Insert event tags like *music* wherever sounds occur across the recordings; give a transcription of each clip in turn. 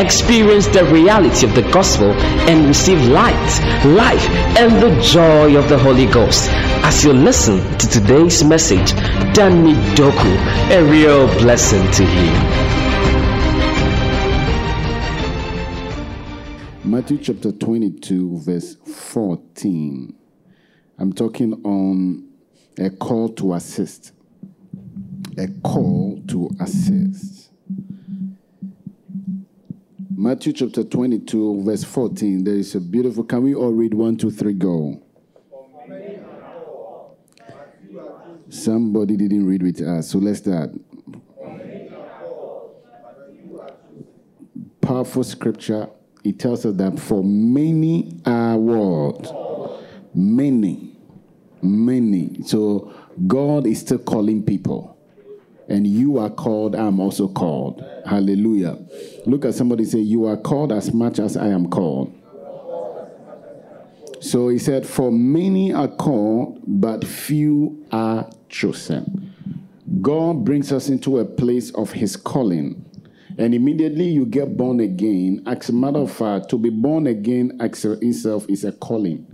experience the reality of the gospel and receive light, life, and the joy of the Holy Ghost. As you listen to today's message, Danny Doku, a real blessing to you. Matthew chapter 22, verse 14. I'm talking on a call to assist. A call to assist. Matthew chapter 22, verse 14. There is a beautiful. Can we all read one, two, three, go? Somebody didn't read with us, so let's start. Powerful scripture. It tells us that for many are what? Many. Many. So God is still calling people. And you are called, I'm also called. Hallelujah. Look at somebody say, You are called as much as I am called. So he said, For many are called, but few are chosen. God brings us into a place of his calling. And immediately you get born again. As a matter of fact, to be born again itself is a calling.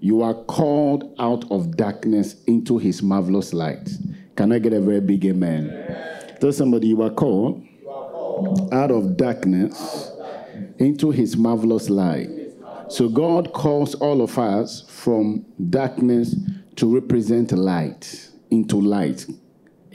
You are called out of darkness into his marvelous light. Can I get a very big amen? amen. Tell somebody you are, called, you are called out of darkness into his marvelous light. So God calls all of us from darkness to represent light into light.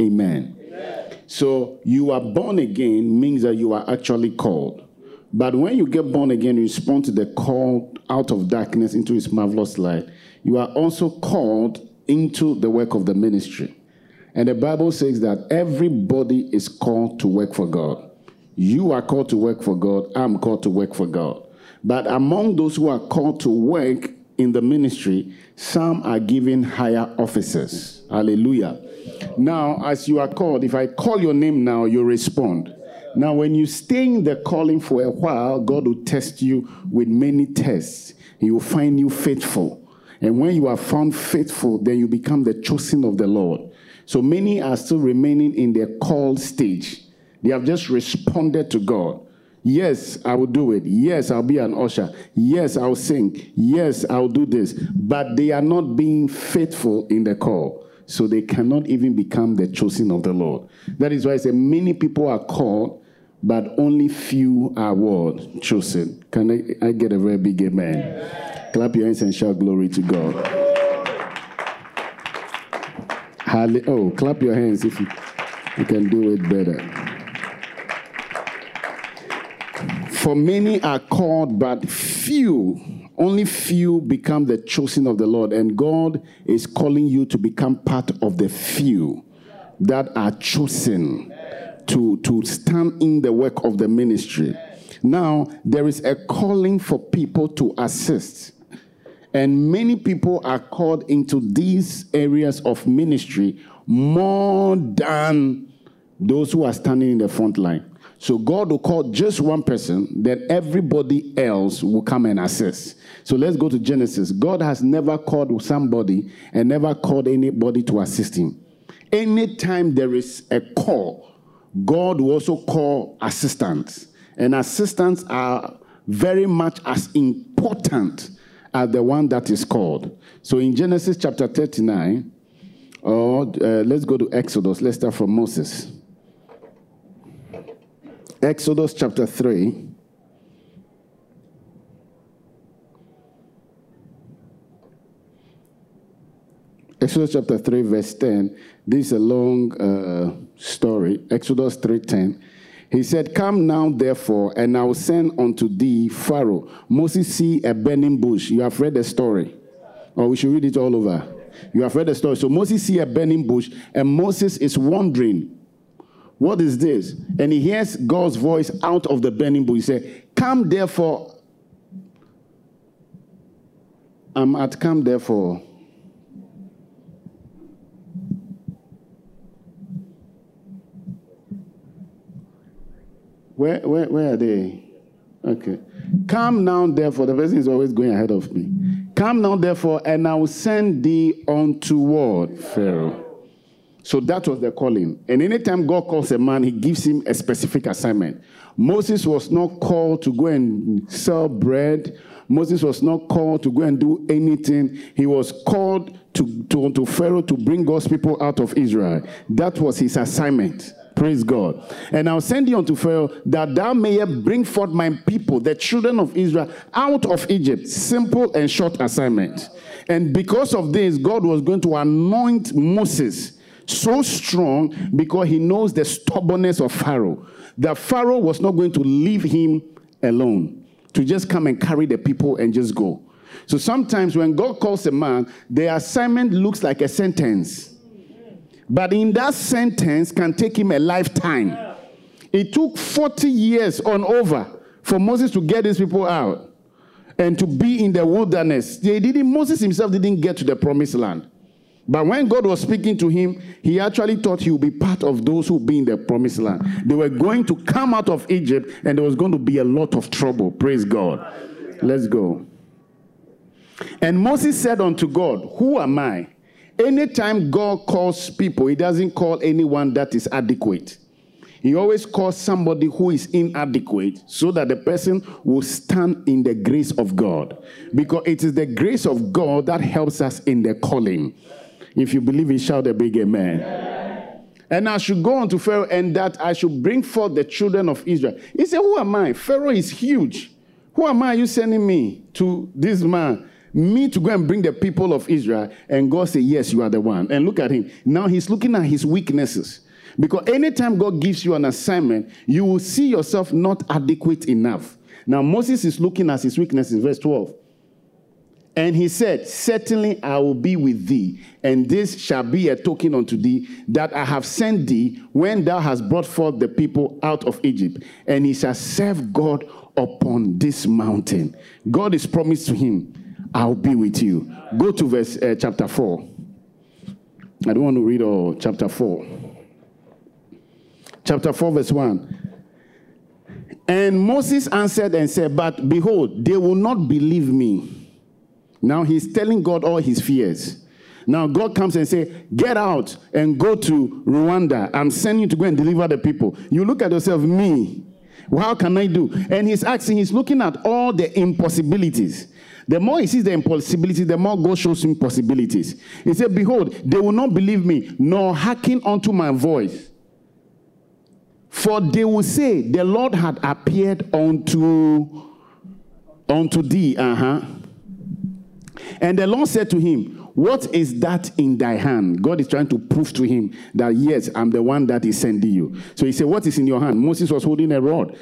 Amen. Amen. So you are born again means that you are actually called. But when you get born again, you respond to the call out of darkness into his marvelous light. You are also called into the work of the ministry. And the Bible says that everybody is called to work for God. You are called to work for God. I'm called to work for God. But among those who are called to work in the ministry, some are given higher offices. Hallelujah. Now, as you are called, if I call your name now, you respond. Now, when you stay in the calling for a while, God will test you with many tests. He will find you faithful. And when you are found faithful, then you become the chosen of the Lord. So many are still remaining in their called stage. They have just responded to God. Yes, I will do it. Yes, I'll be an usher. Yes, I'll sing. Yes, I'll do this. But they are not being faithful in the call. So they cannot even become the chosen of the Lord. That is why I say many people are called, but only few are what? Chosen. Can I, I get a very big amen? amen? Clap your hands and shout glory to God. Oh, clap your hands if you, you can do it better. For many are called, but few, only few become the chosen of the Lord. And God is calling you to become part of the few that are chosen to, to stand in the work of the ministry. Now, there is a calling for people to assist. And many people are called into these areas of ministry more than those who are standing in the front line. So God will call just one person, then everybody else will come and assist. So let's go to Genesis. God has never called somebody and never called anybody to assist him. Anytime there is a call, God will also call assistants. And assistants are very much as important as the one that is called. So in Genesis chapter 39, or uh, let's go to Exodus. Let's start from Moses. Exodus chapter 3. Exodus chapter 3, verse 10. This is a long uh, story. Exodus 3:10. He said, Come now, therefore, and I will send unto thee Pharaoh. Moses see a burning bush. You have read the story. Or we should read it all over. You have read the story. So Moses see a burning bush, and Moses is wondering, What is this? And he hears God's voice out of the burning bush. He said, Come therefore. I'm at come therefore. Where, where, where are they? Okay. Come now, therefore. The person is always going ahead of me. Come now, therefore, and I will send thee unto what? Pharaoh. So that was the calling. And anytime God calls a man, he gives him a specific assignment. Moses was not called to go and sell bread. Moses was not called to go and do anything. He was called to, to, to Pharaoh to bring God's people out of Israel. That was his assignment. Praise God. And I'll send you unto Pharaoh that thou mayest bring forth my people, the children of Israel, out of Egypt. Simple and short assignment. And because of this, God was going to anoint Moses so strong because he knows the stubbornness of Pharaoh. That Pharaoh was not going to leave him alone to just come and carry the people and just go. So sometimes when God calls a man, the assignment looks like a sentence. But in that sentence can take him a lifetime. It took 40 years on over for Moses to get these people out and to be in the wilderness. They didn't, Moses himself didn't get to the promised land. But when God was speaking to him, he actually thought he would be part of those who be in the promised land. They were going to come out of Egypt and there was going to be a lot of trouble. Praise God. Let's go. And Moses said unto God, Who am I? Anytime God calls people, he doesn't call anyone that is adequate. He always calls somebody who is inadequate so that the person will stand in the grace of God. Because it is the grace of God that helps us in the calling. If you believe it, shout a big amen. amen. And I should go on to Pharaoh and that I should bring forth the children of Israel. He said, Who am I? Pharaoh is huge. Who am I you sending me to this man? Me to go and bring the people of Israel. And God said, Yes, you are the one. And look at him. Now he's looking at his weaknesses. Because anytime God gives you an assignment, you will see yourself not adequate enough. Now Moses is looking at his weaknesses, verse 12. And he said, Certainly I will be with thee, and this shall be a token unto thee that I have sent thee when thou hast brought forth the people out of Egypt. And he shall serve God upon this mountain. God is promised to him, I'll be with you. Go to verse uh, chapter 4. I don't want to read all chapter 4. Chapter 4, verse 1. And Moses answered and said, But behold, they will not believe me. Now he's telling God all his fears. Now God comes and say, "Get out and go to Rwanda. I'm sending you to go and deliver the people." You look at yourself, me. How can I do? And he's asking, he's looking at all the impossibilities. The more he sees the impossibilities, the more God shows him possibilities. He said, Behold, they will not believe me, nor hearken unto my voice. For they will say, The Lord had appeared unto, unto thee. Uh-huh. And the Lord said to him, What is that in thy hand? God is trying to prove to him that, yes, I'm the one that is sending you. So he said, What is in your hand? Moses was holding a rod.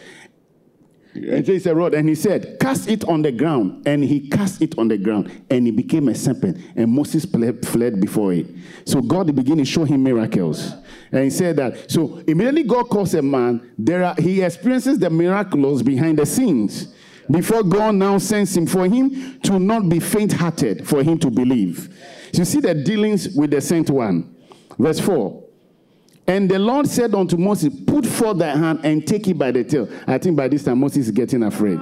He said, rod, and he said, Cast it on the ground. And he cast it on the ground, and it became a serpent. And Moses fled before it. So God began to show him miracles. And he said that. So immediately God calls a man, there are, he experiences the miracles behind the scenes before God now sends him for him to not be faint hearted, for him to believe. So you see the dealings with the sent one. Verse 4. And the Lord said unto Moses, Put forth thy hand and take it by the tail. I think by this time Moses is getting afraid.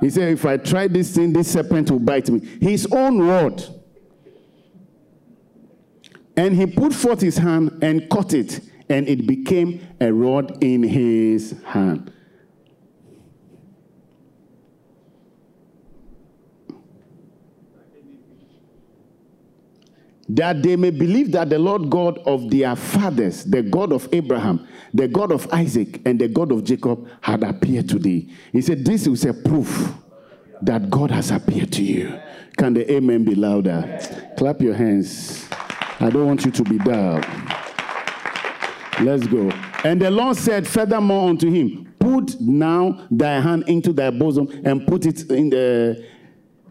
He said, If I try this thing, this serpent will bite me. His own rod. And he put forth his hand and caught it, and it became a rod in his hand. That they may believe that the Lord God of their fathers, the God of Abraham, the God of Isaac, and the God of Jacob had appeared to thee. He said, This is a proof that God has appeared to you. Can the amen be louder? Clap your hands. I don't want you to be dull. Let's go. And the Lord said furthermore unto him, Put now thy hand into thy bosom and put it in the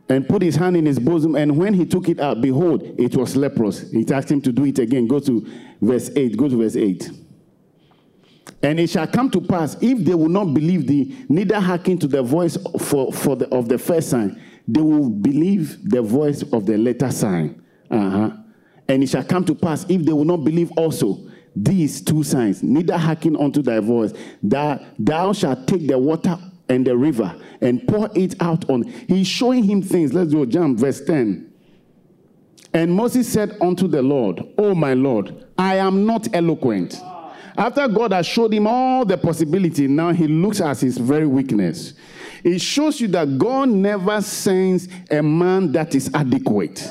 and put his hand in his bosom. And when he took it out, behold, it was leprous. He asked him to do it again. Go to verse 8. Go to verse 8. And it shall come to pass, if they will not believe thee, neither hearken to the voice for, for the, of the first sign, they will believe the voice of the latter sign. Uh-huh. And it shall come to pass, if they will not believe also, these two signs, neither hearken unto thy voice, that thou shalt take the water and the river and pour it out on. He's showing him things. Let's go, jump, verse 10. And Moses said unto the Lord, Oh my Lord, I am not eloquent. After God has showed him all the possibility, now he looks at his very weakness. It shows you that God never sends a man that is adequate.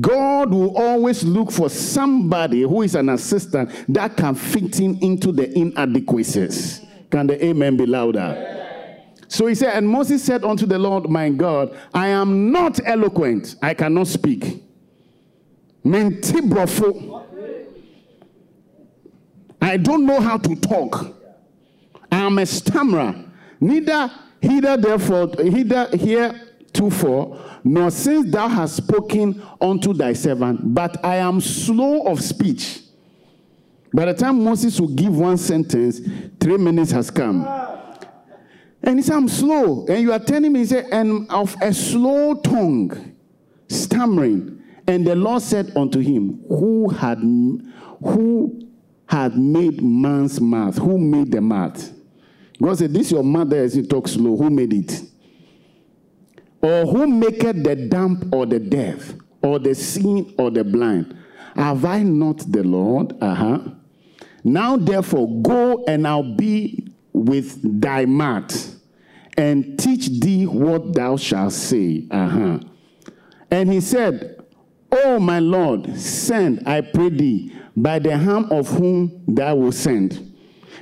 God will always look for somebody who is an assistant that can fit him into the inadequacies. Can the amen be louder? So he said, and Moses said unto the Lord, My God, I am not eloquent, I cannot speak. I don't know how to talk. I am a stammerer. Neither hither therefore, hither here to for, nor since thou hast spoken unto thy servant, but I am slow of speech. By the time Moses will give one sentence, three minutes has come. And he said, I'm slow. And you are telling me, he said, and of a slow tongue, stammering. And the Lord said unto him, Who had who had made man's mouth? Who made the mouth? God said, This your mother as you talk slow. Who made it? Or who maketh the dumb or the deaf, or the seeing or the blind? Have I not the Lord? Uh-huh. Now therefore go and I'll be with thy mouth and teach thee what thou shalt say. Uh-huh. And he said, Oh my Lord, send, I pray thee, by the hand of whom thou wilt send.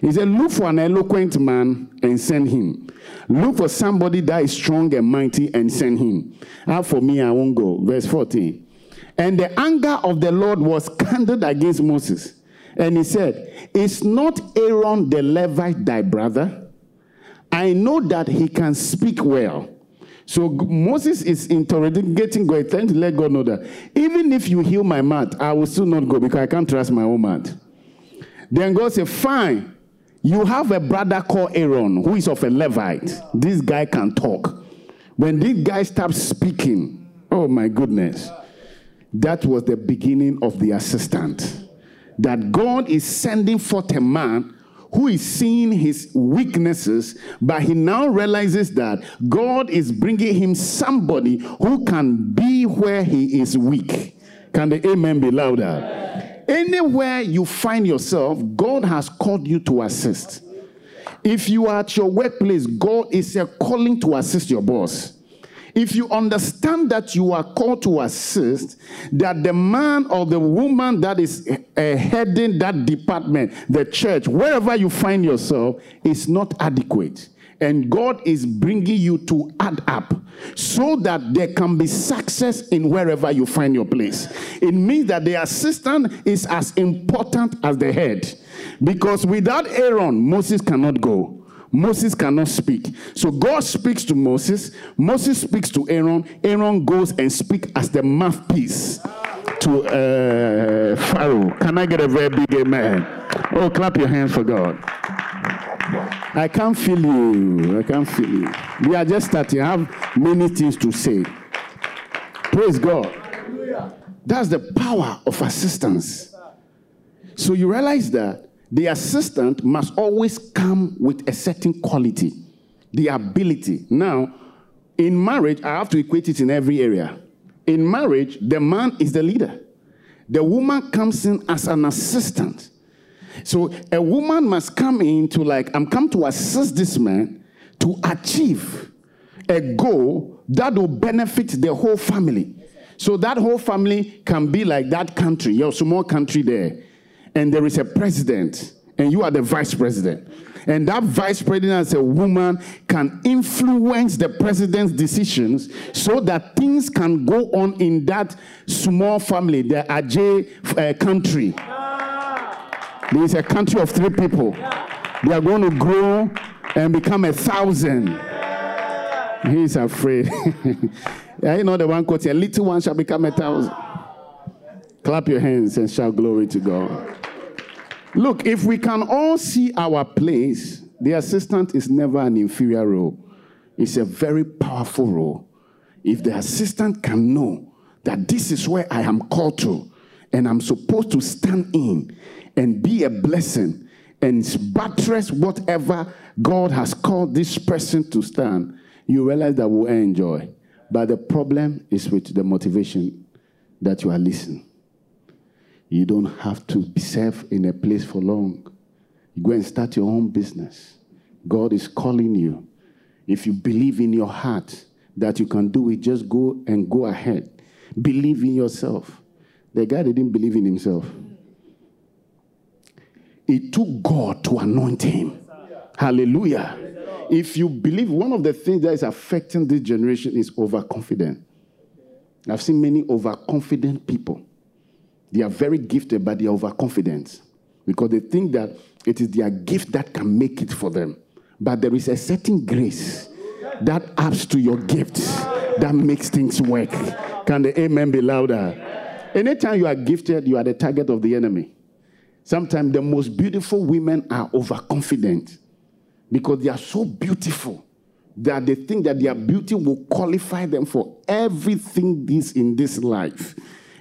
He said, Look for an eloquent man and send him. Look for somebody that is strong and mighty and send him. As for me, I won't go. Verse 14. And the anger of the Lord was kindled against Moses. And he said, Is not Aaron the Levite thy brother? I know that he can speak well. So Moses is interrogating God, trying to let God know that even if you heal my mouth, I will still not go because I can't trust my own mouth. Then God said, Fine, you have a brother called Aaron who is of a Levite. This guy can talk. When this guy starts speaking, oh my goodness, that was the beginning of the assistant. That God is sending forth a man who is seeing his weaknesses, but he now realizes that God is bringing him somebody who can be where he is weak. Can the amen be louder? Anywhere you find yourself, God has called you to assist. If you are at your workplace, God is calling to assist your boss. If you understand that you are called to assist, that the man or the woman that is uh, heading that department, the church, wherever you find yourself, is not adequate and God is bringing you to add up so that there can be success in wherever you find your place. It means that the assistant is as important as the head because without Aaron, Moses cannot go. Moses cannot speak. So God speaks to Moses. Moses speaks to Aaron. Aaron goes and speaks as the mouthpiece to uh, Pharaoh. Can I get a very big amen? Oh, clap your hands for God. I can't feel you. I can't feel you. We are just starting. I have many things to say. Praise God. That's the power of assistance. So you realize that the assistant must always come with a certain quality, the ability. Now, in marriage, I have to equate it in every area. In marriage, the man is the leader, the woman comes in as an assistant. So a woman must come in to like, I'm come to assist this man to achieve a goal that will benefit the whole family. So that whole family can be like that country, your small country there. And there is a president, and you are the vice president. And that vice president, as a woman, can influence the president's decisions so that things can go on in that small family, the Ajay uh, country. There is a country of three people. They are going to grow and become a thousand. He is afraid. *laughs* I know the one quote, a little one shall become a thousand. Clap your hands and shout glory to God. Look, if we can all see our place, the assistant is never an inferior role. It's a very powerful role. If the assistant can know that this is where I am called to and I'm supposed to stand in and be a blessing and buttress whatever God has called this person to stand, you realize that we'll enjoy. But the problem is with the motivation. that you are listening. You don't have to serve in a place for long. You go and start your own business. God is calling you. If you believe in your heart that you can do it, just go and go ahead. Believe in yourself. The guy didn't believe in himself. It took God to anoint him. Hallelujah. If you believe, one of the things that is affecting this generation is overconfident. I've seen many overconfident people. They are very gifted, but they are overconfident because they think that it is their gift that can make it for them. But there is a certain grace that adds to your gift that makes things work. Can the amen be louder? Anytime you are gifted, you are the target of the enemy. Sometimes the most beautiful women are overconfident because they are so beautiful that they think that their beauty will qualify them for everything this in this life.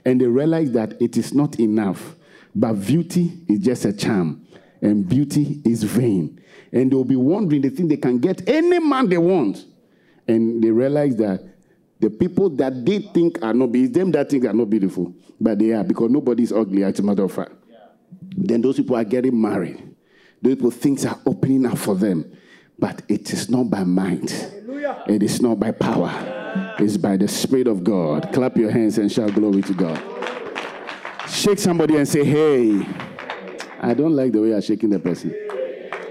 And they realize that it is not enough. But beauty is just a charm, and beauty is vain. And they'll be wondering, they think they can get any man they want. And they realize that the people that they think are not beautiful, them that think are not beautiful, but they are because nobody is ugly, as a matter of fact. Then those people are getting married. Those people, things are opening up for them. But it is not by might, it is not by power, it's by the Spirit of God. Clap your hands and shout glory to God. Shake somebody and say, Hey, I don't like the way you're shaking the person.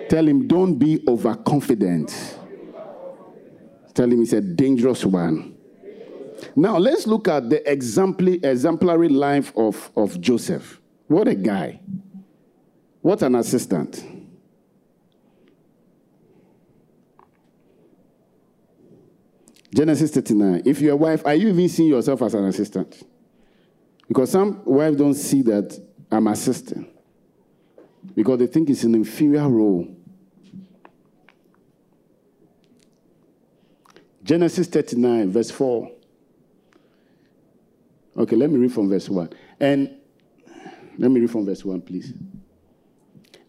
Tell him, Don't be overconfident. Tell him it's a dangerous one. Now, let's look at the exemplary, exemplary life of, of Joseph. What a guy. What an assistant. Genesis 39. If you're a wife, are you even seeing yourself as an assistant? Because some wives don't see that I'm assisting. Because they think it's an inferior role. Genesis 39, verse 4. Okay, let me read from verse 1. And let me read from verse 1, please.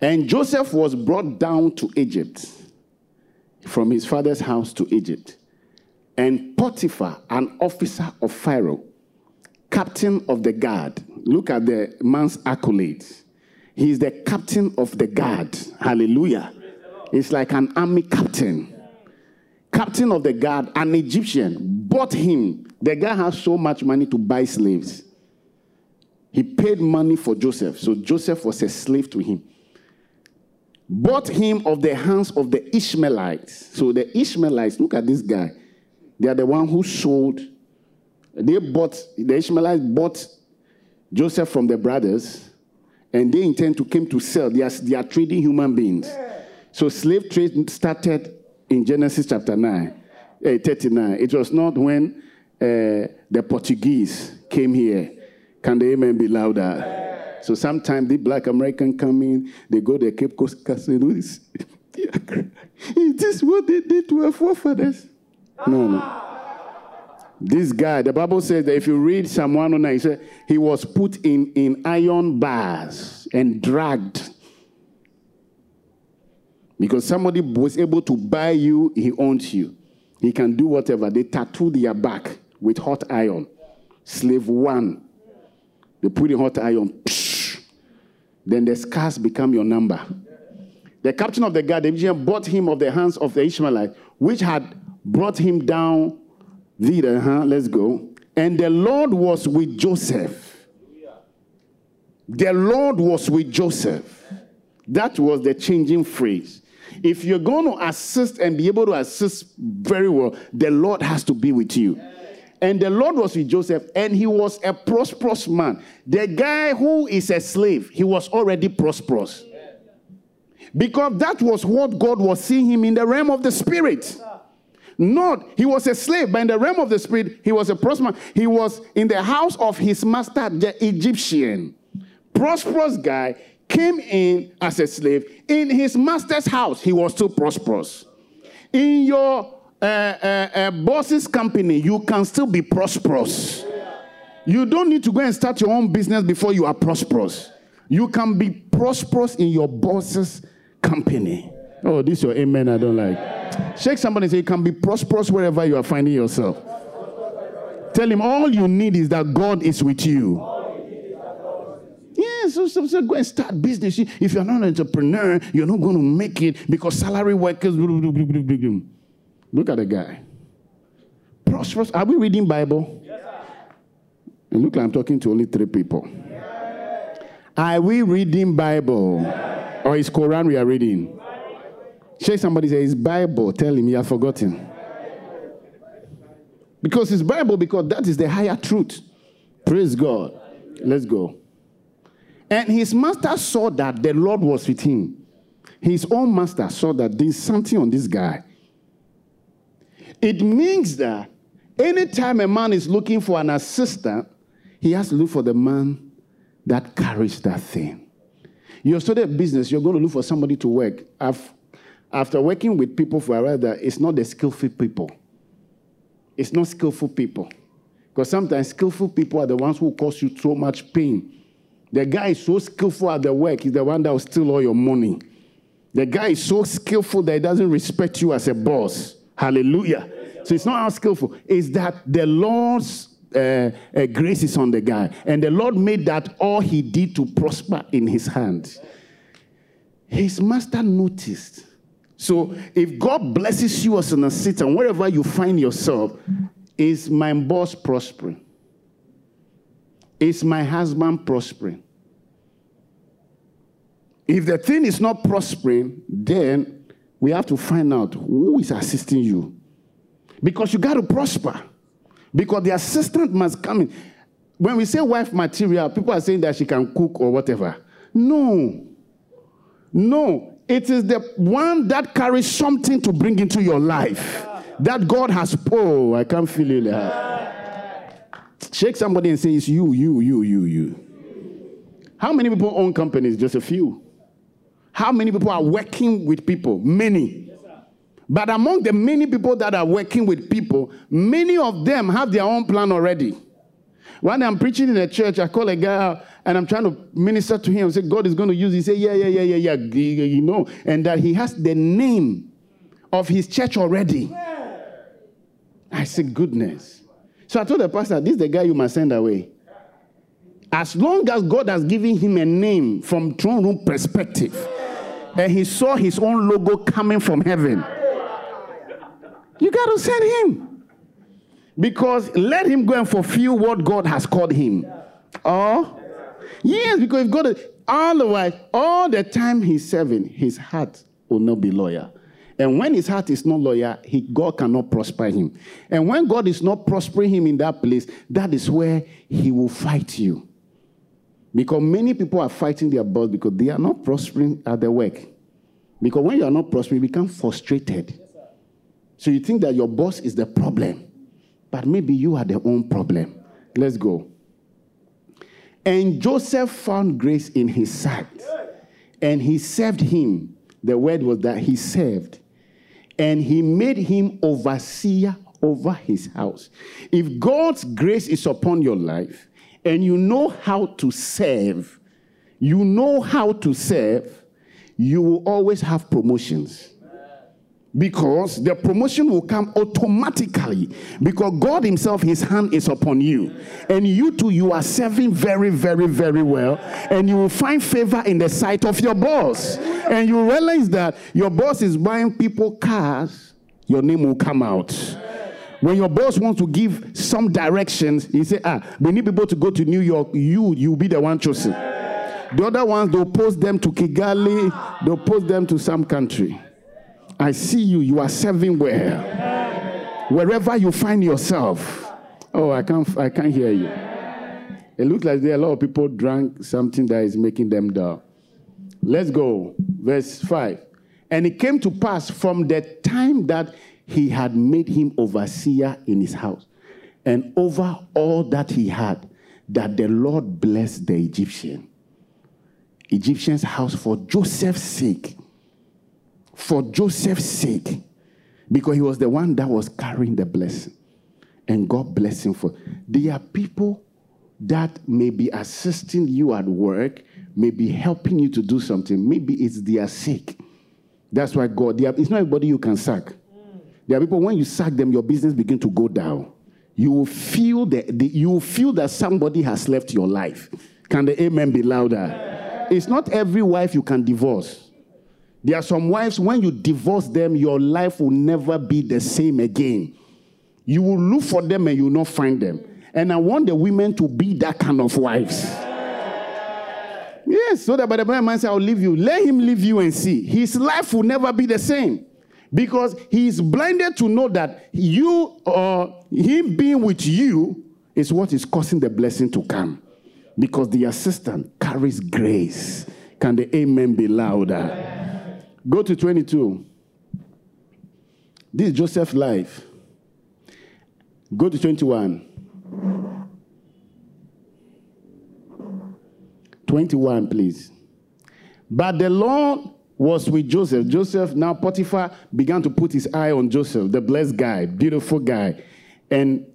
And Joseph was brought down to Egypt from his father's house to Egypt. And Potiphar, an officer of Pharaoh, captain of the guard. Look at the man's accolades. He's the captain of the guard. Hallelujah. It's like an army captain. Captain of the guard, an Egyptian, bought him. The guy has so much money to buy slaves. He paid money for Joseph. So Joseph was a slave to him. Bought him of the hands of the Ishmaelites. So the Ishmaelites, look at this guy. They are the one who sold. They bought, the Ishmaelites bought Joseph from the brothers, and they intend to come to sell. They are, they are trading human beings. So slave trade started in Genesis chapter 9, uh, 39. It was not when uh, the Portuguese came here. Can the amen be louder? So sometimes the black American come in, they go to Cape Coast Casino. *laughs* Is this what they did to our forefathers? No, no. This guy, the Bible says that if you read Psalm 109, he said he was put in, in iron bars and dragged. Because somebody was able to buy you, he owns you. He can do whatever. They tattooed their back with hot iron. Slave one. They put in hot iron. Psh, then the scars become your number. The captain of the guard, the Egyptian, bought him of the hands of the Ishmaelite, which had brought him down thither. Huh? Let's go. And the Lord was with Joseph. The Lord was with Joseph. That was the changing phrase. If you're going to assist and be able to assist very well, the Lord has to be with you. And the Lord was with Joseph, and he was a prosperous man. The guy who is a slave, he was already prosperous. Because that was what God was seeing him in the realm of the spirit. Not, he was a slave, but in the realm of the spirit, he was a prosperous. He was in the house of his master, the Egyptian. Prosperous guy came in as a slave. In his master's house, he was still prosperous. In your uh, uh, uh, boss's company, you can still be prosperous. You don't need to go and start your own business before you are prosperous. You can be prosperous in your boss's company. Oh, this is your amen I don't like. Shake somebody and say, You can be prosperous wherever you are finding yourself. Tell him all you need is that God is with you. Yes, so, so, so go and start business. If you're not an entrepreneur, you're not going to make it because salary workers. Look at the guy. Prosperous. Are we reading Bible? Yes, and look like I'm talking to only three people. Are we reading Bible? Or is Quran we are reading? Shake somebody say it's Bible. Tell him you have forgotten. Because it's Bible, because that is the higher truth. Praise God. Let's go. And his master saw that the Lord was with him. His own master saw that there's something on this guy. It means that anytime a man is looking for an assistant, he has to look for the man that carries that thing. You're starting a business, you're going to look for somebody to work. After working with people for a while, that it's not the skillful people. It's not skillful people. Because sometimes skillful people are the ones who cause you so much pain. The guy is so skillful at the work, he's the one that will steal all your money. The guy is so skillful that he doesn't respect you as a boss. Hallelujah. So it's not how skillful, it's that the Lord's uh, uh, grace is on the guy. And the Lord made that all he did to prosper in his hand. His master noticed so if God blesses you as an assistant, wherever you find yourself, is my boss prospering? Is my husband prospering? If the thing is not prospering, then we have to find out who is assisting you. Because you got to prosper. Because the assistant must come in. When we say wife material, people are saying that she can cook or whatever. No. No. It is the one that carries something to bring into your life that God has. Oh, I can't feel it. Shake somebody and say, It's you, you, you, you, you. How many people own companies? Just a few. How many people are working with people? Many. But among the many people that are working with people, many of them have their own plan already. When I'm preaching in a church, I call a guy out and I'm trying to minister to him. I say, God is going to use. He say, yeah, yeah, yeah, yeah, yeah. You know, and that he has the name of his church already. I said, goodness. So I told the pastor, this is the guy you must send away. As long as God has given him a name from throne room perspective, and he saw his own logo coming from heaven, you got to send him. Because let him go and fulfill what God has called him. Oh, Yes, because if God, otherwise, all the time he's serving, his heart will not be loyal. And when his heart is not loyal, he, God cannot prosper him. And when God is not prospering him in that place, that is where he will fight you. Because many people are fighting their boss because they are not prospering at their work. Because when you are not prospering, you become frustrated. Yes, so you think that your boss is the problem, but maybe you are the own problem. Let's go. And Joseph found grace in his sight. And he served him. The word was that he served. And he made him overseer over his house. If God's grace is upon your life and you know how to serve, you know how to serve, you will always have promotions because the promotion will come automatically because God Himself, His hand is upon you. And you too, you are serving very, very, very well. And you will find favor in the sight of your boss. And you realize that your boss is buying people cars, your name will come out. When your boss wants to give some directions, he say, ah, we need people to go to New York. You, you'll be the one chosen. The other ones, they'll post them to Kigali, they'll post them to some country. I see you. You are serving well. Wherever you find yourself. Oh, I can't, I can't hear you. It looks like there are a lot of people drank something that is making them dull. Let's go. Verse 5. And it came to pass from the time that he had made him overseer in his house and over all that he had, that the Lord blessed the Egyptian. Egyptian's house for Joseph's sake for Joseph's sake, because he was the one that was carrying the blessing. And God bless him for. There are people that may be assisting you at work, may be helping you to do something. Maybe it's their sake. That's why God, are, it's not everybody you can sack. There are people, when you sack them, your business begin to go down. you will feel that you will feel that somebody has left your life. Can the amen be louder? It's not every wife you can divorce. There are some wives, when you divorce them, your life will never be the same again. You will look for them and you will not find them. And I want the women to be that kind of wives. Yes, so that by the man says, I'll leave you, let him leave you and see. His life will never be the same. Because he is blinded to know that you or him being with you is what is causing the blessing to come. Because the assistant carries grace. Can the amen be louder? Go to 22. This is Joseph's life. Go to 21. 21, please. But the Lord was with Joseph. Joseph, now Potiphar began to put his eye on Joseph, the blessed guy, beautiful guy. And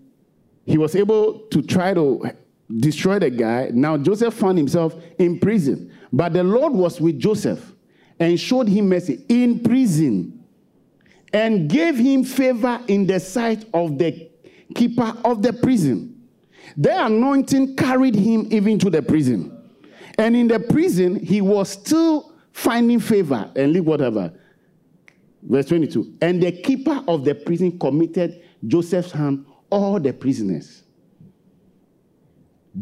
he was able to try to destroy the guy. Now Joseph found himself in prison. But the Lord was with Joseph and showed him mercy in prison and gave him favor in the sight of the keeper of the prison. The anointing carried him even to the prison. And in the prison, he was still finding favor and leave whatever. Verse 22. And the keeper of the prison committed Joseph's hand all the prisoners.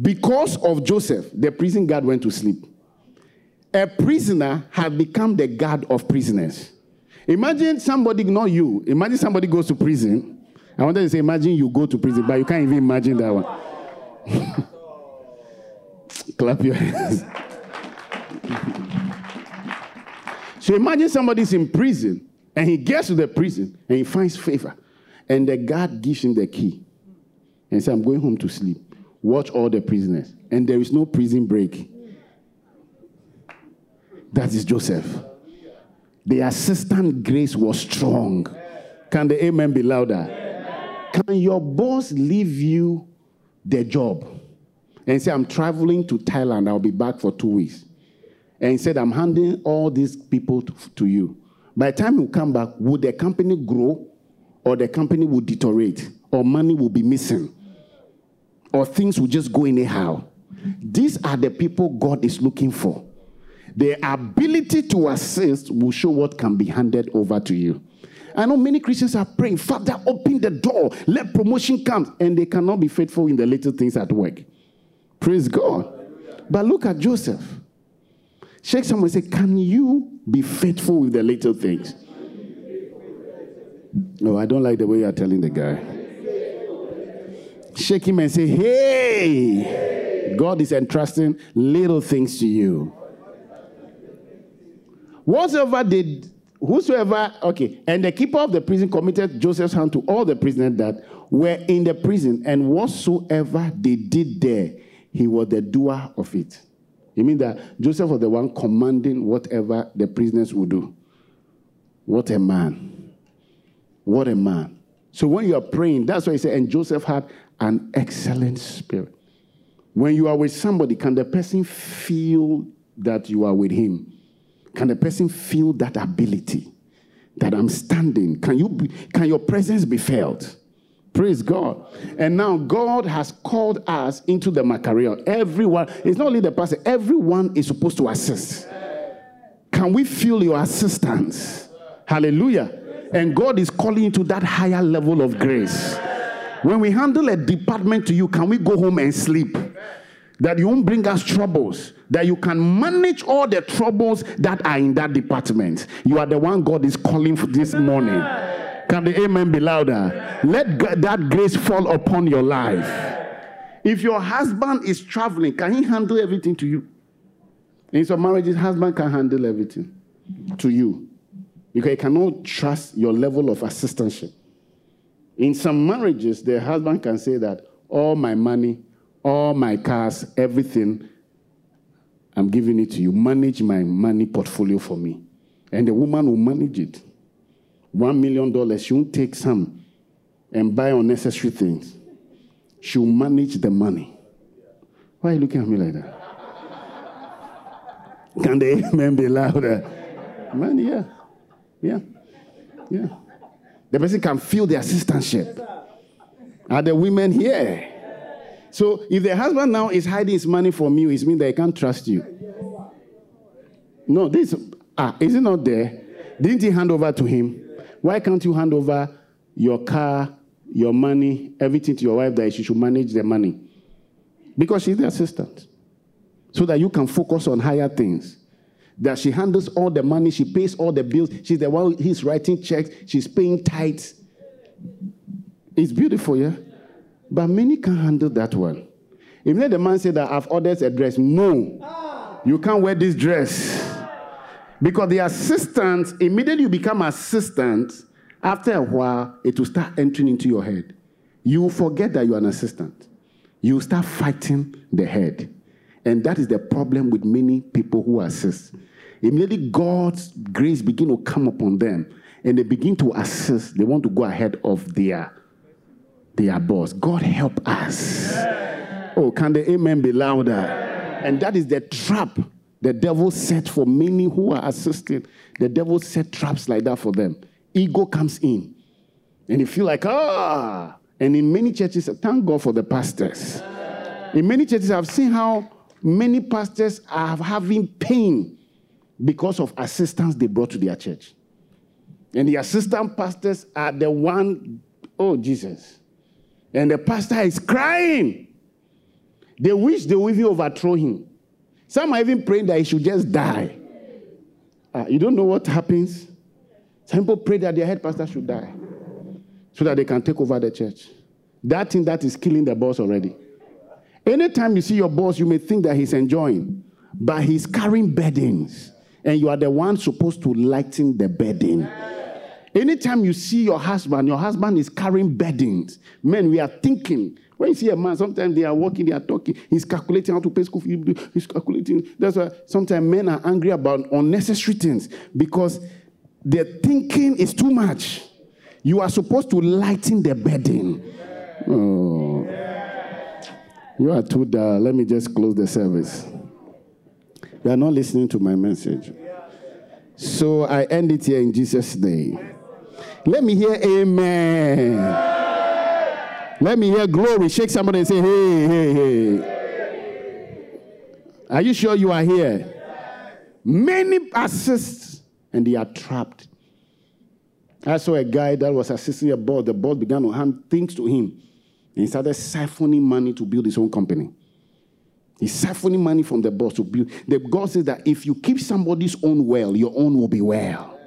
Because of Joseph, the prison guard went to sleep. A prisoner had become the guard of prisoners. Imagine somebody, not you, imagine somebody goes to prison. I wanted to say, imagine you go to prison, but you can't even imagine that one. *laughs* Clap your hands. So imagine somebody's in prison and he gets to the prison and he finds favor. And the guard gives him the key and says, I'm going home to sleep. Watch all the prisoners. And there is no prison break. That is Joseph. The assistant grace was strong. Can the amen be louder? Can your boss leave you the job and say, I'm traveling to Thailand, I'll be back for two weeks? and he said, I'm handing all these people to, to you. By the time you come back, would the company grow or the company will deteriorate or money will be missing or things will just go anyhow? These are the people God is looking for. The ability to assist will show what can be handed over to you. I know many Christians are praying, Father, open the door, let promotion come, and they cannot be faithful in the little things at work. Praise God. But look at Joseph. Shake someone and say, Can you be faithful with the little things? No, I don't like the way you're telling the guy. Shake him and say, Hey, God is entrusting little things to you. Whatsoever did, whosoever, okay, and the keeper of the prison committed Joseph's hand to all the prisoners that were in the prison, and whatsoever they did there, he was the doer of it. You mean that Joseph was the one commanding whatever the prisoners would do? What a man. What a man. So when you are praying, that's why he said, and Joseph had an excellent spirit. When you are with somebody, can the person feel that you are with him? Can the person feel that ability that I'm standing? Can you be, can your presence be felt? Praise God. And now God has called us into the Macaria. Everyone, it's not only the pastor, everyone is supposed to assist. Can we feel your assistance? Hallelujah. And God is calling you to that higher level of grace. When we handle a department to you, can we go home and sleep? That you won't bring us troubles, that you can manage all the troubles that are in that department. You are the one God is calling for this morning. Can the amen be louder? Let that grace fall upon your life. If your husband is traveling, can he handle everything to you? In some marriages, husband can handle everything to you because he cannot trust your level of assistance. In some marriages, the husband can say that all my money, all my cars, everything, I'm giving it to you. Manage my money portfolio for me. And the woman will manage it one million dollars, she won't take some and buy unnecessary things. She'll manage the money. Why are you looking at me like that? *laughs* Can the amen be louder? Man, yeah. Yeah. Yeah. The person can feel the assistantship. Are the women here? So if the husband now is hiding his money from you, it means that he can't trust you. No, this ah, is it not there? Didn't he hand over to him? Why can't you hand over your car, your money, everything to your wife that she should manage the money? Because she's the assistant. So that you can focus on higher things. That she handles all the money, she pays all the bills, she's the one he's writing checks, she's paying tithes. It's beautiful, yeah? But many can't handle that one. If let the man say that I've ordered a dress, no, you can't wear this dress. Because the assistant, immediately you become assistant, after a while, it will start entering into your head. You forget that you're an assistant. You start fighting the head. And that is the problem with many people who assist. Immediately God's grace begin to come upon them and they begin to assist. They want to go ahead of their, their boss. God help us. Oh, can the amen be louder? And that is the trap the devil set for many who are assisting. The devil set traps like that for them. Ego comes in. And you feel like, ah. And in many churches, thank God for the pastors. In many churches, I've seen how many pastors are having pain because of assistants they brought to their church. And the assistant pastors are the one, oh Jesus. And the pastor is crying. They wish they would even overthrow him. Some are even praying that he should just die. Uh, you don't know what happens. Some people pray that their head pastor should die so that they can take over the church. That thing that is killing the boss already. Anytime you see your boss, you may think that he's enjoying, but he's carrying burdens, and you are the one supposed to lighten the burden. Anytime you see your husband, your husband is carrying burdens. Men, we are thinking. When you see a man, sometimes they are walking, they are talking. He's calculating how to pay school fees. He's calculating. That's why sometimes men are angry about unnecessary things because their thinking is too much. You are supposed to lighten the burden. Oh. You are too dull. Let me just close the service. You are not listening to my message. So I end it here in Jesus' name. Let me hear amen. Let me hear glory. Shake somebody and say, hey, hey, hey. Are you sure you are here? Many assist and they are trapped. I saw a guy that was assisting a boss. The boss began to hand things to him. And he started siphoning money to build his own company. He's siphoning money from the boss to build. The God says that if you keep somebody's own well, your own will be well.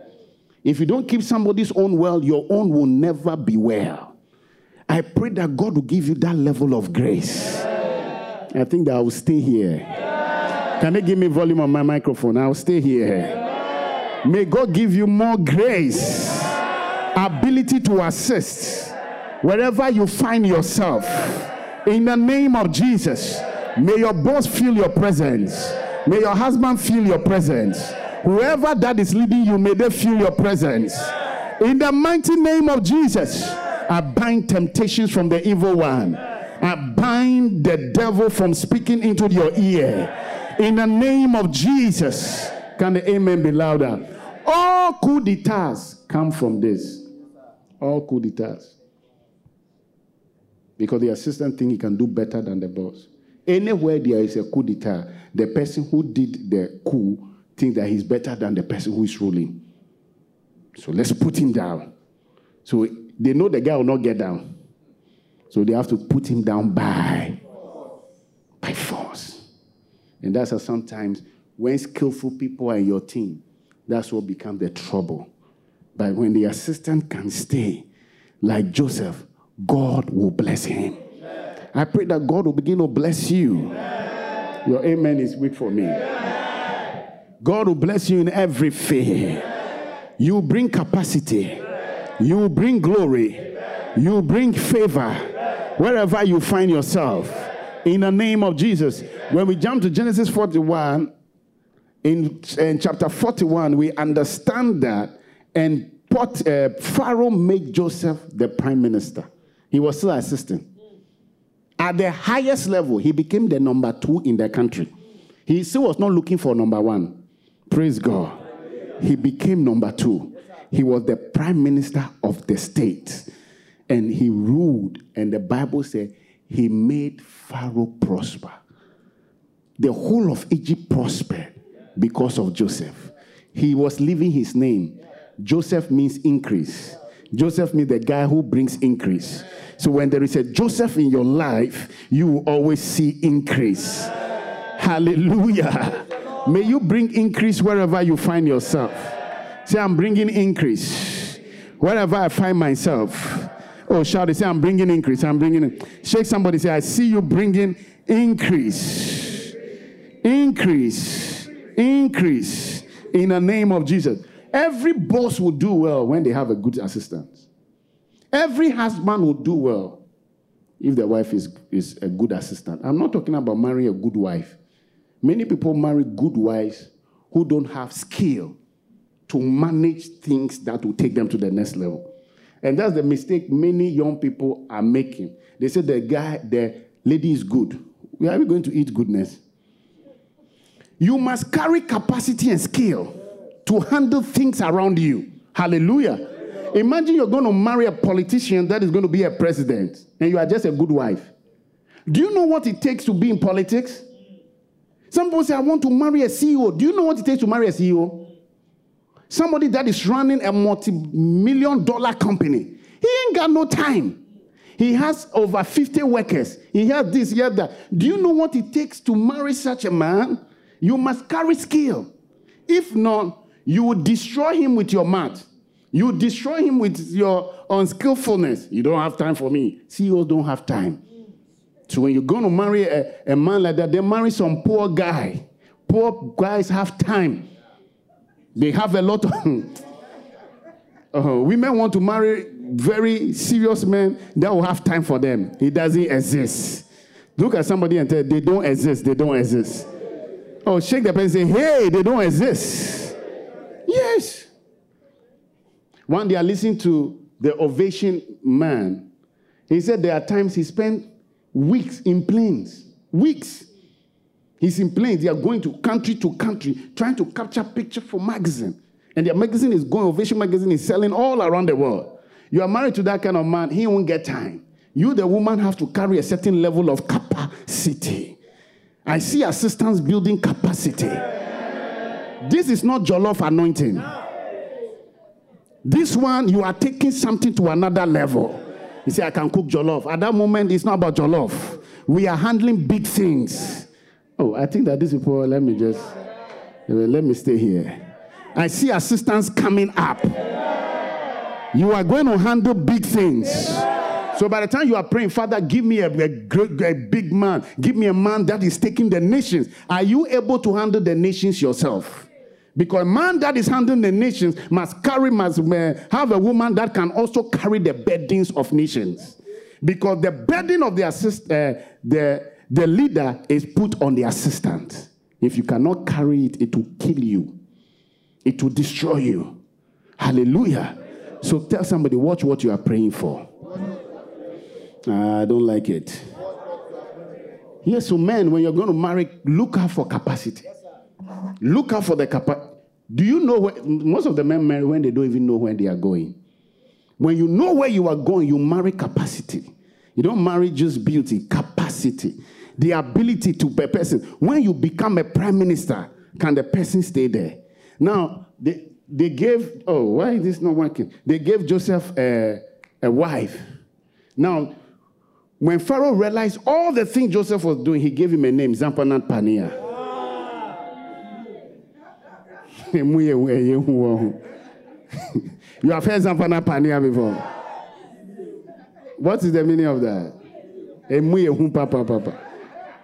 If you don't keep somebody's own well, your own will never be well. I pray that God will give you that level of grace. I think that I will stay here. Can they give me volume on my microphone? I'll stay here. May God give you more grace, ability to assist wherever you find yourself. In the name of Jesus, may your boss feel your presence. May your husband feel your presence. Whoever that is leading you, may they feel your presence. In the mighty name of Jesus, I bind temptations from the evil one. I bind the devil from speaking into your ear. In the name of Jesus, can the amen be louder? All coup d'etats come from this. All coup d'etats. Because the assistant think he can do better than the boss. Anywhere there is a coup d'etat, the person who did the coup thinks that he's better than the person who is ruling. So let's put him down. So they know the guy will not get down. So they have to put him down by, by force. And that's how sometimes when skillful people are in your team, that's what becomes the trouble. But when the assistant can stay, like Joseph, God will bless him. I pray that God will begin to bless you. Your amen is weak for me. God will bless you in every fear. You bring capacity. You bring glory. You bring favor wherever you find yourself. In the name of Jesus. When we jump to Genesis 41, in, in chapter 41, we understand that, and uh, Pharaoh made Joseph the prime minister. He was still assistant. At the highest level, he became the number two in the country. He still was not looking for number one. Praise God. He became number two. He was the prime minister of the state. and he ruled. And the Bible said he made Pharaoh prosper. The whole of Egypt prospered because of Joseph. He was leaving his name. Joseph means increase. Joseph means the guy who brings increase. So when there is a Joseph in your life, you will always see increase. Hallelujah. May you bring increase wherever you find yourself. Say, I'm bringing increase. Wherever I find myself. Oh, shout it. Say, I'm bringing increase. I'm bringing it. Shake somebody. Say, I see you bringing increase. Increase. Increase. In the name of Jesus. Every boss will do well when they have a good assistant. Every husband will do well if the wife is, is a good assistant. I'm not talking about marrying a good wife. Many people marry good wives who don't have skill to manage things that will take them to the next level. And that's the mistake many young people are making. They say the guy, the lady is good. Where are we going to eat goodness? You must carry capacity and skill to handle things around you. Hallelujah. Imagine you're going to marry a politician that is going to be a president and you are just a good wife. Do you know what it takes to be in politics? Some people say, I want to marry a CEO. Do you know what it takes to marry a CEO? Somebody that is running a multi million dollar company. He ain't got no time. He has over 50 workers. He has this, he has that. Do you know what it takes to marry such a man? You must carry skill. If not, you will destroy him with your mouth. You destroy him with your unskillfulness. You don't have time for me. CEOs don't have time. So when you're going to marry a, a man like that, they marry some poor guy. Poor guys have time. They have a lot of. *laughs* uh, women want to marry very serious men that will have time for them. It doesn't exist. Look at somebody and tell they don't exist. They don't exist. Oh, shake the pen and say, hey, they don't exist. Yes. One day I listened to the ovation man. He said there are times he spent weeks in planes. Weeks. He's in planes. They are going to country to country, trying to capture picture for magazine. And their magazine is going, Ovation magazine is selling all around the world. You are married to that kind of man, he won't get time. You, the woman, have to carry a certain level of capacity. I see assistants building capacity. This is not Jollof anointing. This one, you are taking something to another level. You say, I can cook Jollof. At that moment, it's not about Jollof. We are handling big things. Oh, I think that these people, let me just, let me stay here. I see assistants coming up. You are going to handle big things. So by the time you are praying, Father, give me a, a, a, big man. Give me a man that is taking the nations. Are you able to handle the nations yourself? Because a man that is handling the nations must carry, must uh, have a woman that can also carry the burdens of nations. Because the burden of the assist, uh, the the leader is put on the assistant. If you cannot carry it, it will kill you, it will destroy you. Hallelujah. So tell somebody, watch what you are praying for. Uh, I don't like it. Yes, so men, when you're going to marry, look out for capacity. Look out for the capacity. Do you know where most of the men marry when they don't even know where they are going? When you know where you are going, you marry capacity. You don't marry just beauty, capacity the ability to be a person. When you become a prime minister, can the person stay there? Now, they, they gave, oh, why is this not working? They gave Joseph a, a wife. Now, when Pharaoh realized all the things Joseph was doing, he gave him a name, Zampanat Paneah. You have heard Zampanat Paneah before. What is the meaning of that?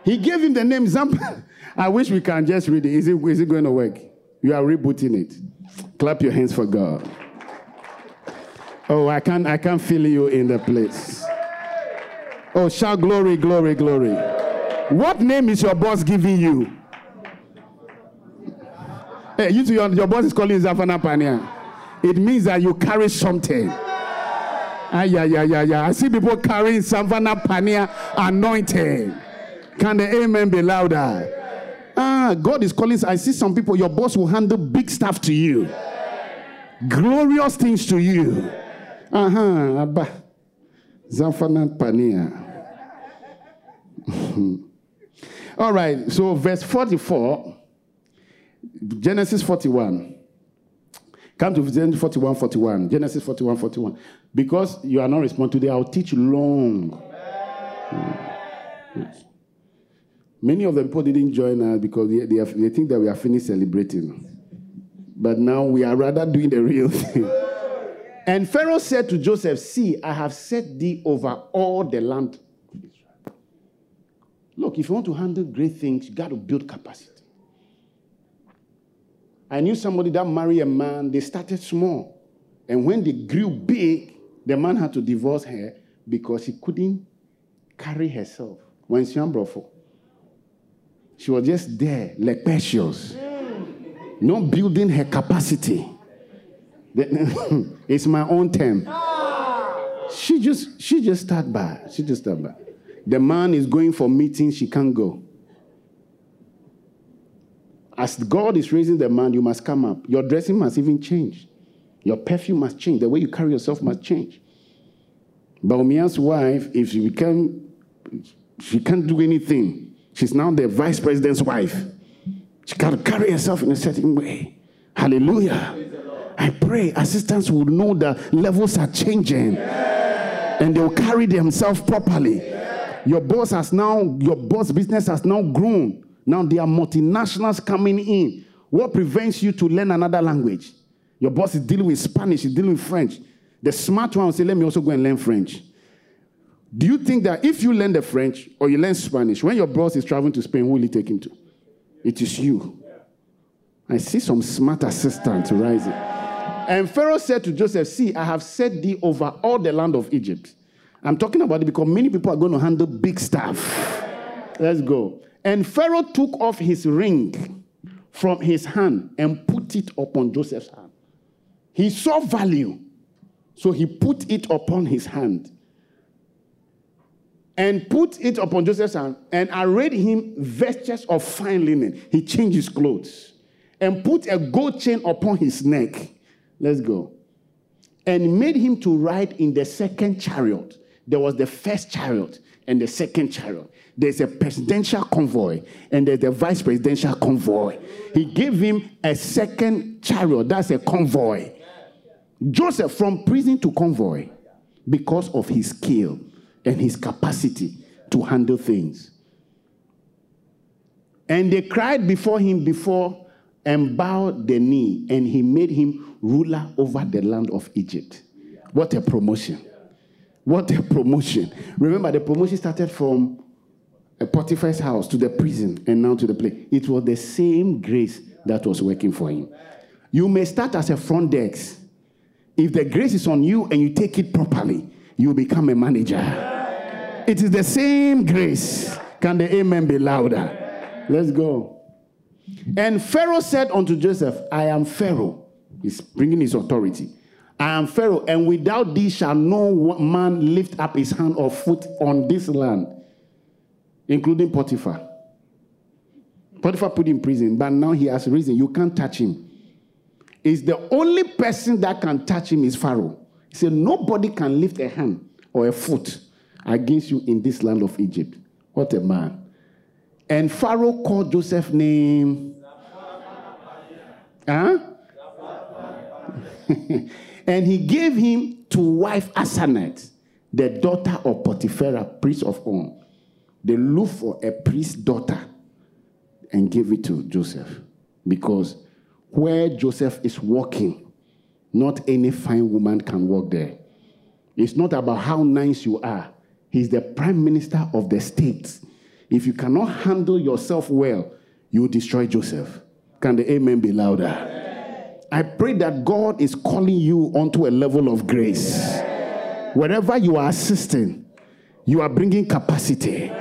He gave him the name Zampa. *laughs* I wish we can just read it. Is it, is it going to work? You are rebooting it. Clap your hands for God. Oh, I can I can feel you in the place. Oh, shout glory, glory, glory. What name is your boss giving you? Hey, you two, your, your boss is calling Zafana Pania. It means that you carry something. Ah, yeah, yeah, yeah, yeah. I see people carrying Savannah Pania anointing. Can the amen be louder? Ah, God is calling. I see some people, your boss will handle big stuff to you, glorious things to you. Uh huh. Zaphnath Paneah. *laughs* All right, so verse 44, Genesis 41. Come to Genesis 41, 41. Genesis 41, 41. Because you are not responding today, I'll teach long. Hmm. Yes. Many of the people didn't join us because they, they, have, they think that we are finished celebrating. But now we are rather doing the real *laughs* thing. And Pharaoh said to Joseph, See, I have set thee over all the land. Look, if you want to handle great things, you got to build capacity. I knew somebody that married a man, they started small. And when they grew big, the man had to divorce her because he couldn't carry herself. When she she was just there, like precious, not building her capacity. *laughs* it's my own term. She just she just start by. She just start by. The man is going for meetings, she can't go. As God is raising the man, you must come up. Your dressing must even change. Your perfume must change. The way you carry yourself must change. Bawumia's wife, if she become, she can't do anything. She's now the vice president's wife. She to carry herself in a certain way. Hallelujah. I pray assistants will know the levels are changing and they'll carry themselves properly. Your boss has now, your boss business has now grown. Now there are multinationals coming in. What prevents you to learn another language? Your boss is dealing with Spanish, he's dealing with French. The smart one will say, Let me also go and learn French. Do you think that if you learn the French or you learn Spanish, when your boss is traveling to Spain, who will he take him to? It is you. I see some smart assistants rising. And Pharaoh said to Joseph, See, I have set thee over all the land of Egypt. I'm talking about it because many people are going to handle big stuff. Let's go. And Pharaoh took off his ring from his hand and put it upon Joseph's hand. He saw value, so he put it upon his hand and put it upon Joseph's hand and arrayed him vestures of fine linen. He changed his clothes and put a gold chain upon his neck. Let's go. And made him to ride in the second chariot. There was the first chariot and the second chariot. There's a presidential convoy and there's a vice presidential convoy. He gave him a second chariot. That's a convoy. Joseph from prison to convoy because of his skill and his capacity to handle things. And they cried before him before and bowed the knee, and he made him ruler over the land of Egypt. What a promotion! What a promotion. Remember, the promotion started from Potiphar's house to the prison and now to the place. It was the same grace that was working for him. You may start as a front desk. If the grace is on you and you take it properly, you become a manager. It is the same grace. Can the amen be louder? Let's go. And Pharaoh said unto Joseph, I am Pharaoh. He's bringing his authority. I am Pharaoh, and without thee shall no man lift up his hand or foot on this land, including Potiphar. Potiphar put him in prison, but now he has risen. You can't touch him. Is the only person that can touch him is Pharaoh. He said, Nobody can lift a hand or a foot against you in this land of Egypt. What a man. And Pharaoh called Joseph's name. Huh? *laughs* And he gave him to wife Asenath, the daughter of Potiphar, priest of On. They looked for a priest's daughter and gave it to Joseph. Because where Joseph is walking, not any fine woman can walk there. It's not about how nice you are. He's the prime minister of the state. If you cannot handle yourself well, you destroy Joseph. Can the amen be louder? I pray that God is calling you onto a level of grace. Wherever you are assisting, you are bringing capacity,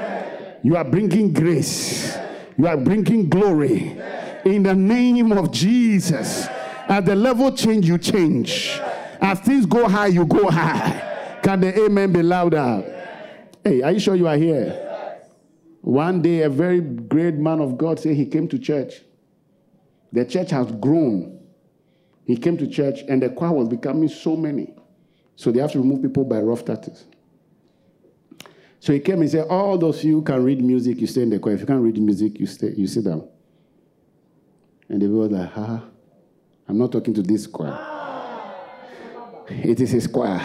you are bringing grace, you are bringing glory. In the name of Jesus, at the level change, you change. As things go high, you go high. Can the amen be louder? Hey, are you sure you are here? One day, a very great man of God said he came to church. The church has grown he came to church and the choir was becoming so many. So they have to remove people by rough tattoos. So he came and said, All those of you can read music, you stay in the choir. If you can't read music, you stay, you sit down. And they were like, ah, I'm not talking to this choir. It is his choir.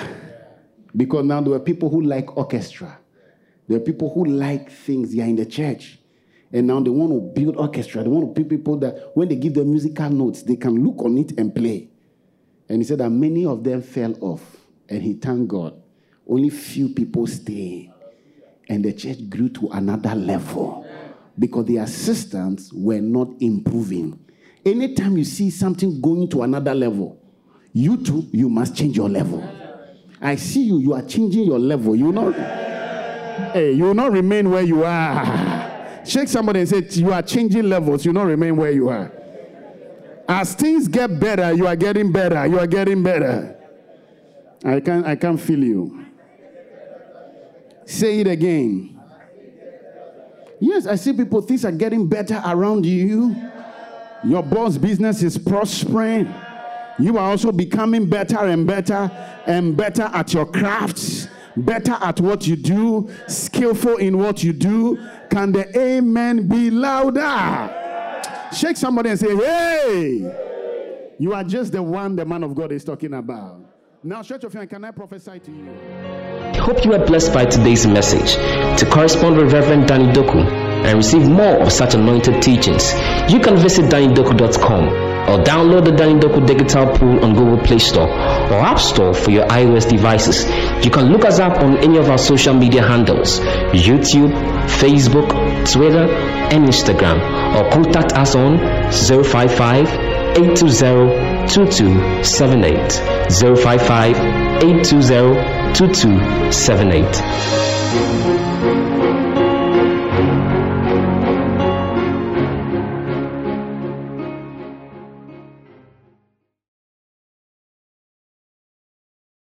Because now there were people who like orchestra. There are people who like things. They are in the church. And now they want to build orchestra. They want to be people that when they give them musical notes, they can look on it and play. And he said that many of them fell off. And he thanked God. Only few people stay. And the church grew to another level because the assistants were not improving. Anytime you see something going to another level, you too, you must change your level. I see you, you are changing your level. You will not, hey, you will not remain where you are. *laughs* Shake somebody and say, You are changing levels, you will not remain where you are. As things get better, you are getting better. You are getting better. I can I can feel you. Say it again. Yes, I see people, things are getting better around you. Your boss business is prospering. You are also becoming better and better and better at your crafts, better at what you do, skillful in what you do. Can the amen be louder? Shake somebody and say, Hey, you are just the one the man of God is talking about. Now, Church of hand, can I prophesy to you? Hope you are blessed by today's message. To correspond with Reverend Danny Doku and receive more of such anointed teachings, you can visit dannydoku.com or download the Danny Doku digital pool on Google Play Store or App Store for your iOS devices. You can look us up on any of our social media handles YouTube, Facebook, Twitter, and Instagram, or contact us on 055 820 2278 055 820 2278.